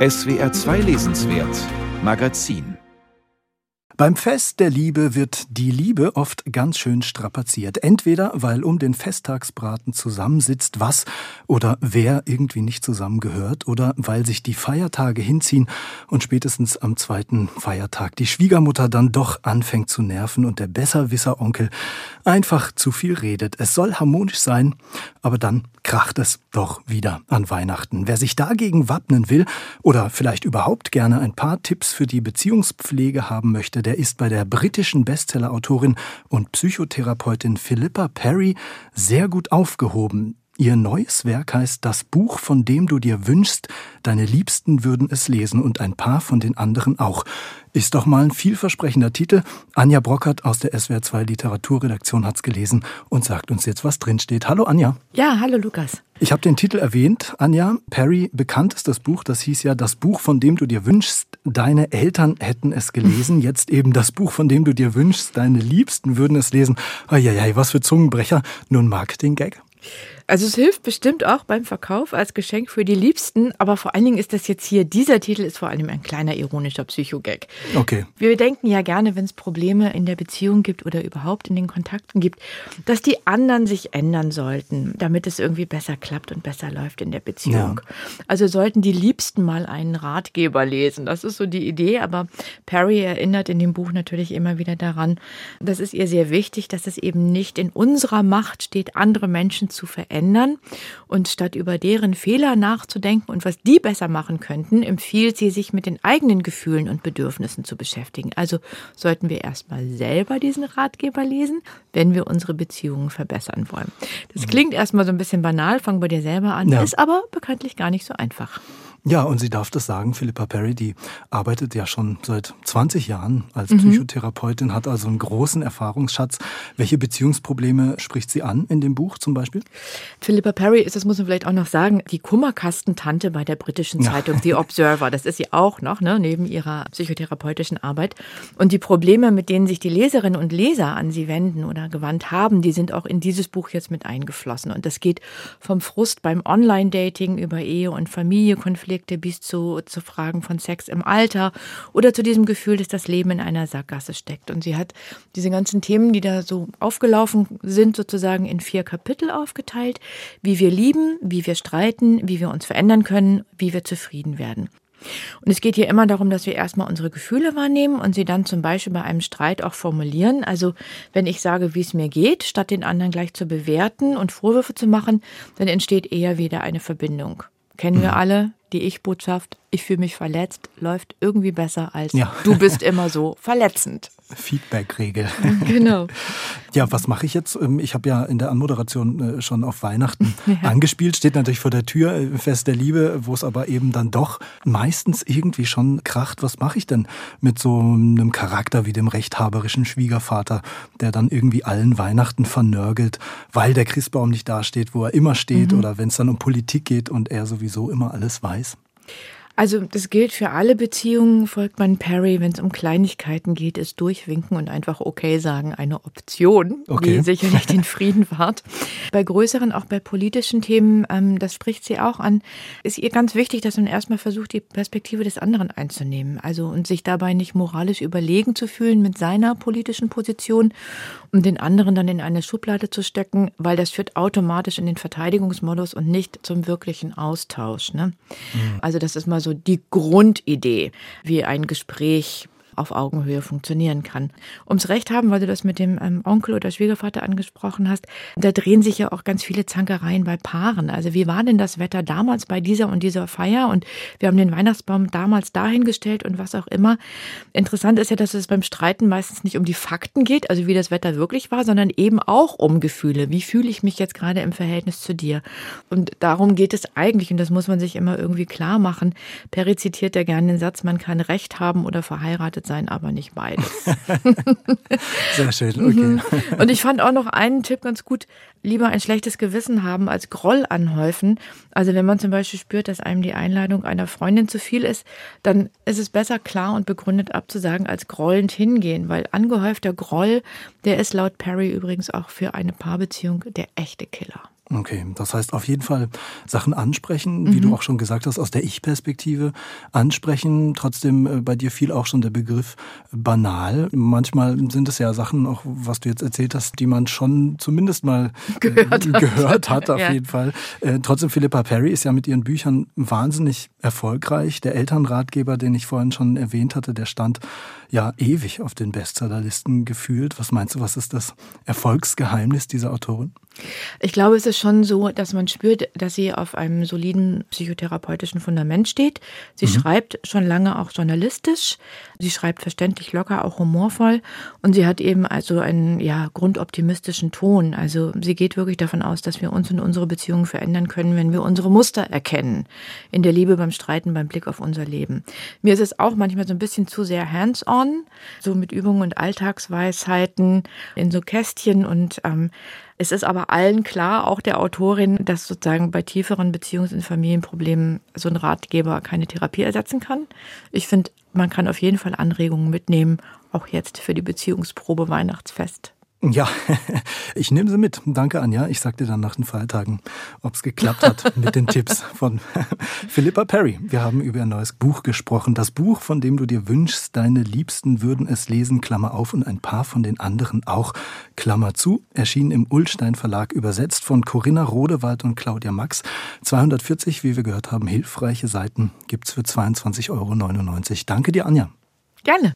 SWR 2 Lesenswert Magazin beim Fest der Liebe wird die Liebe oft ganz schön strapaziert. Entweder weil um den Festtagsbraten zusammensitzt, was oder wer irgendwie nicht zusammengehört, oder weil sich die Feiertage hinziehen und spätestens am zweiten Feiertag die Schwiegermutter dann doch anfängt zu nerven und der Besserwisser-Onkel einfach zu viel redet. Es soll harmonisch sein, aber dann kracht es doch wieder an Weihnachten. Wer sich dagegen wappnen will oder vielleicht überhaupt gerne ein paar Tipps für die Beziehungspflege haben möchte, der ist bei der britischen Bestsellerautorin und Psychotherapeutin Philippa Perry sehr gut aufgehoben. Ihr neues Werk heißt Das Buch, von dem du dir wünschst, deine Liebsten würden es lesen und ein paar von den anderen auch. Ist doch mal ein vielversprechender Titel. Anja Brockert aus der SWR2 Literaturredaktion hat's gelesen und sagt uns jetzt, was drinsteht. Hallo Anja. Ja, hallo Lukas. Ich habe den Titel erwähnt, Anja. Perry, bekannt ist das Buch, das hieß ja Das Buch, von dem du dir wünschst, deine Eltern hätten es gelesen. Jetzt eben das Buch, von dem du dir wünschst, deine Liebsten würden es lesen. Eieiei, was für Zungenbrecher. Nur ein Marketing-Gag. Also es hilft bestimmt auch beim Verkauf als Geschenk für die Liebsten, aber vor allen Dingen ist das jetzt hier, dieser Titel ist vor allem ein kleiner ironischer Psychogag. Okay. Wir denken ja gerne, wenn es Probleme in der Beziehung gibt oder überhaupt in den Kontakten gibt, dass die anderen sich ändern sollten, damit es irgendwie besser klappt und besser läuft in der Beziehung. Ja. Also sollten die Liebsten mal einen Ratgeber lesen. Das ist so die Idee, aber Perry erinnert in dem Buch natürlich immer wieder daran, das ist ihr sehr wichtig, dass es eben nicht in unserer Macht steht, andere Menschen zu verändern verändern. Und statt über deren Fehler nachzudenken und was die besser machen könnten, empfiehlt sie, sich mit den eigenen Gefühlen und Bedürfnissen zu beschäftigen. Also sollten wir erstmal selber diesen Ratgeber lesen, wenn wir unsere Beziehungen verbessern wollen. Das mhm. klingt erstmal so ein bisschen banal, fang bei dir selber an, ja. ist aber bekanntlich gar nicht so einfach. Ja, und sie darf das sagen, Philippa Perry, die arbeitet ja schon seit 20 Jahren als mhm. Psychotherapeutin, hat also einen großen Erfahrungsschatz. Welche Beziehungsprobleme spricht sie an in dem Buch zum Beispiel? Philippa Perry ist, das muss man vielleicht auch noch sagen, die Kummerkastentante bei der britischen Zeitung ja. The Observer. Das ist sie auch noch, ne, neben ihrer psychotherapeutischen Arbeit. Und die Probleme, mit denen sich die Leserinnen und Leser an sie wenden oder gewandt haben, die sind auch in dieses Buch jetzt mit eingeflossen. Und das geht vom Frust beim Online-Dating über Ehe und Familie, Konflikte, Konflikte bis zu, zu Fragen von Sex im Alter oder zu diesem Gefühl, dass das Leben in einer Sackgasse steckt. Und sie hat diese ganzen Themen, die da so aufgelaufen sind, sozusagen in vier Kapitel aufgeteilt. Wie wir lieben, wie wir streiten, wie wir uns verändern können, wie wir zufrieden werden. Und es geht hier immer darum, dass wir erstmal unsere Gefühle wahrnehmen und sie dann zum Beispiel bei einem Streit auch formulieren. Also wenn ich sage, wie es mir geht, statt den anderen gleich zu bewerten und Vorwürfe zu machen, dann entsteht eher wieder eine Verbindung. Kennen wir mhm. alle die Ich-Botschaft, ich fühle mich verletzt, läuft irgendwie besser als ja. du bist immer so verletzend. Feedback-Regel. Genau. Ja, was mache ich jetzt? Ähm, ich habe ja in der Anmoderation äh, schon auf Weihnachten ja. angespielt, steht natürlich vor der Tür, äh, Fest der Liebe, wo es aber eben dann doch meistens irgendwie schon kracht. Was mache ich denn mit so einem Charakter wie dem rechthaberischen Schwiegervater, der dann irgendwie allen Weihnachten vernörgelt, weil der Christbaum nicht dasteht, wo er immer steht, mhm. oder wenn es dann um Politik geht und er sowieso immer alles weiß? Also das gilt für alle Beziehungen, folgt man Perry, wenn es um Kleinigkeiten geht, ist durchwinken und einfach okay sagen, eine Option, okay. die sicherlich den Frieden wahrt. Bei größeren, auch bei politischen Themen, ähm, das spricht sie auch an, ist ihr ganz wichtig, dass man erstmal versucht, die Perspektive des anderen einzunehmen. Also und sich dabei nicht moralisch überlegen zu fühlen mit seiner politischen Position und den anderen dann in eine Schublade zu stecken, weil das führt automatisch in den Verteidigungsmodus und nicht zum wirklichen Austausch. Ne? Mhm. Also das ist mal so die Grundidee, wie ein Gespräch auf Augenhöhe funktionieren kann. Ums Recht haben, weil du das mit dem ähm, Onkel oder Schwiegervater angesprochen hast, da drehen sich ja auch ganz viele Zankereien bei Paaren. Also wie war denn das Wetter damals bei dieser und dieser Feier? Und wir haben den Weihnachtsbaum damals dahingestellt und was auch immer. Interessant ist ja, dass es beim Streiten meistens nicht um die Fakten geht, also wie das Wetter wirklich war, sondern eben auch um Gefühle. Wie fühle ich mich jetzt gerade im Verhältnis zu dir? Und darum geht es eigentlich, und das muss man sich immer irgendwie klar machen. Perry zitiert ja gerne den Satz, man kann Recht haben oder verheiratet sein, aber nicht beides. Sehr schön, okay. Mhm. Und ich fand auch noch einen Tipp ganz gut, lieber ein schlechtes Gewissen haben als Groll anhäufen. Also wenn man zum Beispiel spürt, dass einem die Einladung einer Freundin zu viel ist, dann ist es besser klar und begründet abzusagen, als grollend hingehen, weil angehäufter Groll, der ist laut Perry übrigens auch für eine Paarbeziehung der echte Killer. Okay, das heißt auf jeden Fall Sachen ansprechen, mhm. wie du mhm. auch schon gesagt hast, aus der Ich-Perspektive ansprechen. Trotzdem äh, bei dir fiel auch schon der Begriff banal. Manchmal sind es ja Sachen, auch was du jetzt erzählt hast, die man schon zumindest mal gehört, äh, gehört hat, auf ja. jeden Fall. Äh, trotzdem, Philippa Perry ist ja mit ihren Büchern wahnsinnig erfolgreich. Der Elternratgeber, den ich vorhin schon erwähnt hatte, der stand ja ewig auf den Bestsellerlisten gefühlt. Was meinst du, was ist das Erfolgsgeheimnis dieser Autorin? Ich glaube, es ist schon so, dass man spürt, dass sie auf einem soliden psychotherapeutischen Fundament steht. Sie mhm. schreibt schon lange auch journalistisch. Sie schreibt verständlich locker, auch humorvoll. Und sie hat eben also einen ja, grundoptimistischen Ton. Also sie geht wirklich davon aus, dass wir uns und unsere Beziehungen verändern können, wenn wir unsere Muster erkennen. In der Liebe, beim Streiten, beim Blick auf unser Leben. Mir ist es auch manchmal so ein bisschen zu sehr hands-on, so mit Übungen und Alltagsweisheiten in so Kästchen und ähm, es ist aber allen klar, auch der Autorin, dass sozusagen bei tieferen Beziehungs- und Familienproblemen so ein Ratgeber keine Therapie ersetzen kann. Ich finde, man kann auf jeden Fall Anregungen mitnehmen, auch jetzt für die Beziehungsprobe Weihnachtsfest. Ja, ich nehme sie mit. Danke, Anja. Ich sag dir dann nach den Feiertagen, ob es geklappt hat mit den Tipps von Philippa Perry. Wir haben über ein neues Buch gesprochen. Das Buch, von dem du dir wünschst, deine Liebsten würden es lesen, Klammer auf, und ein paar von den anderen auch, Klammer zu, erschien im Ullstein Verlag, übersetzt von Corinna Rodewald und Claudia Max. 240, wie wir gehört haben, hilfreiche Seiten gibt's für 22,99 Euro. Danke dir, Anja. Gerne.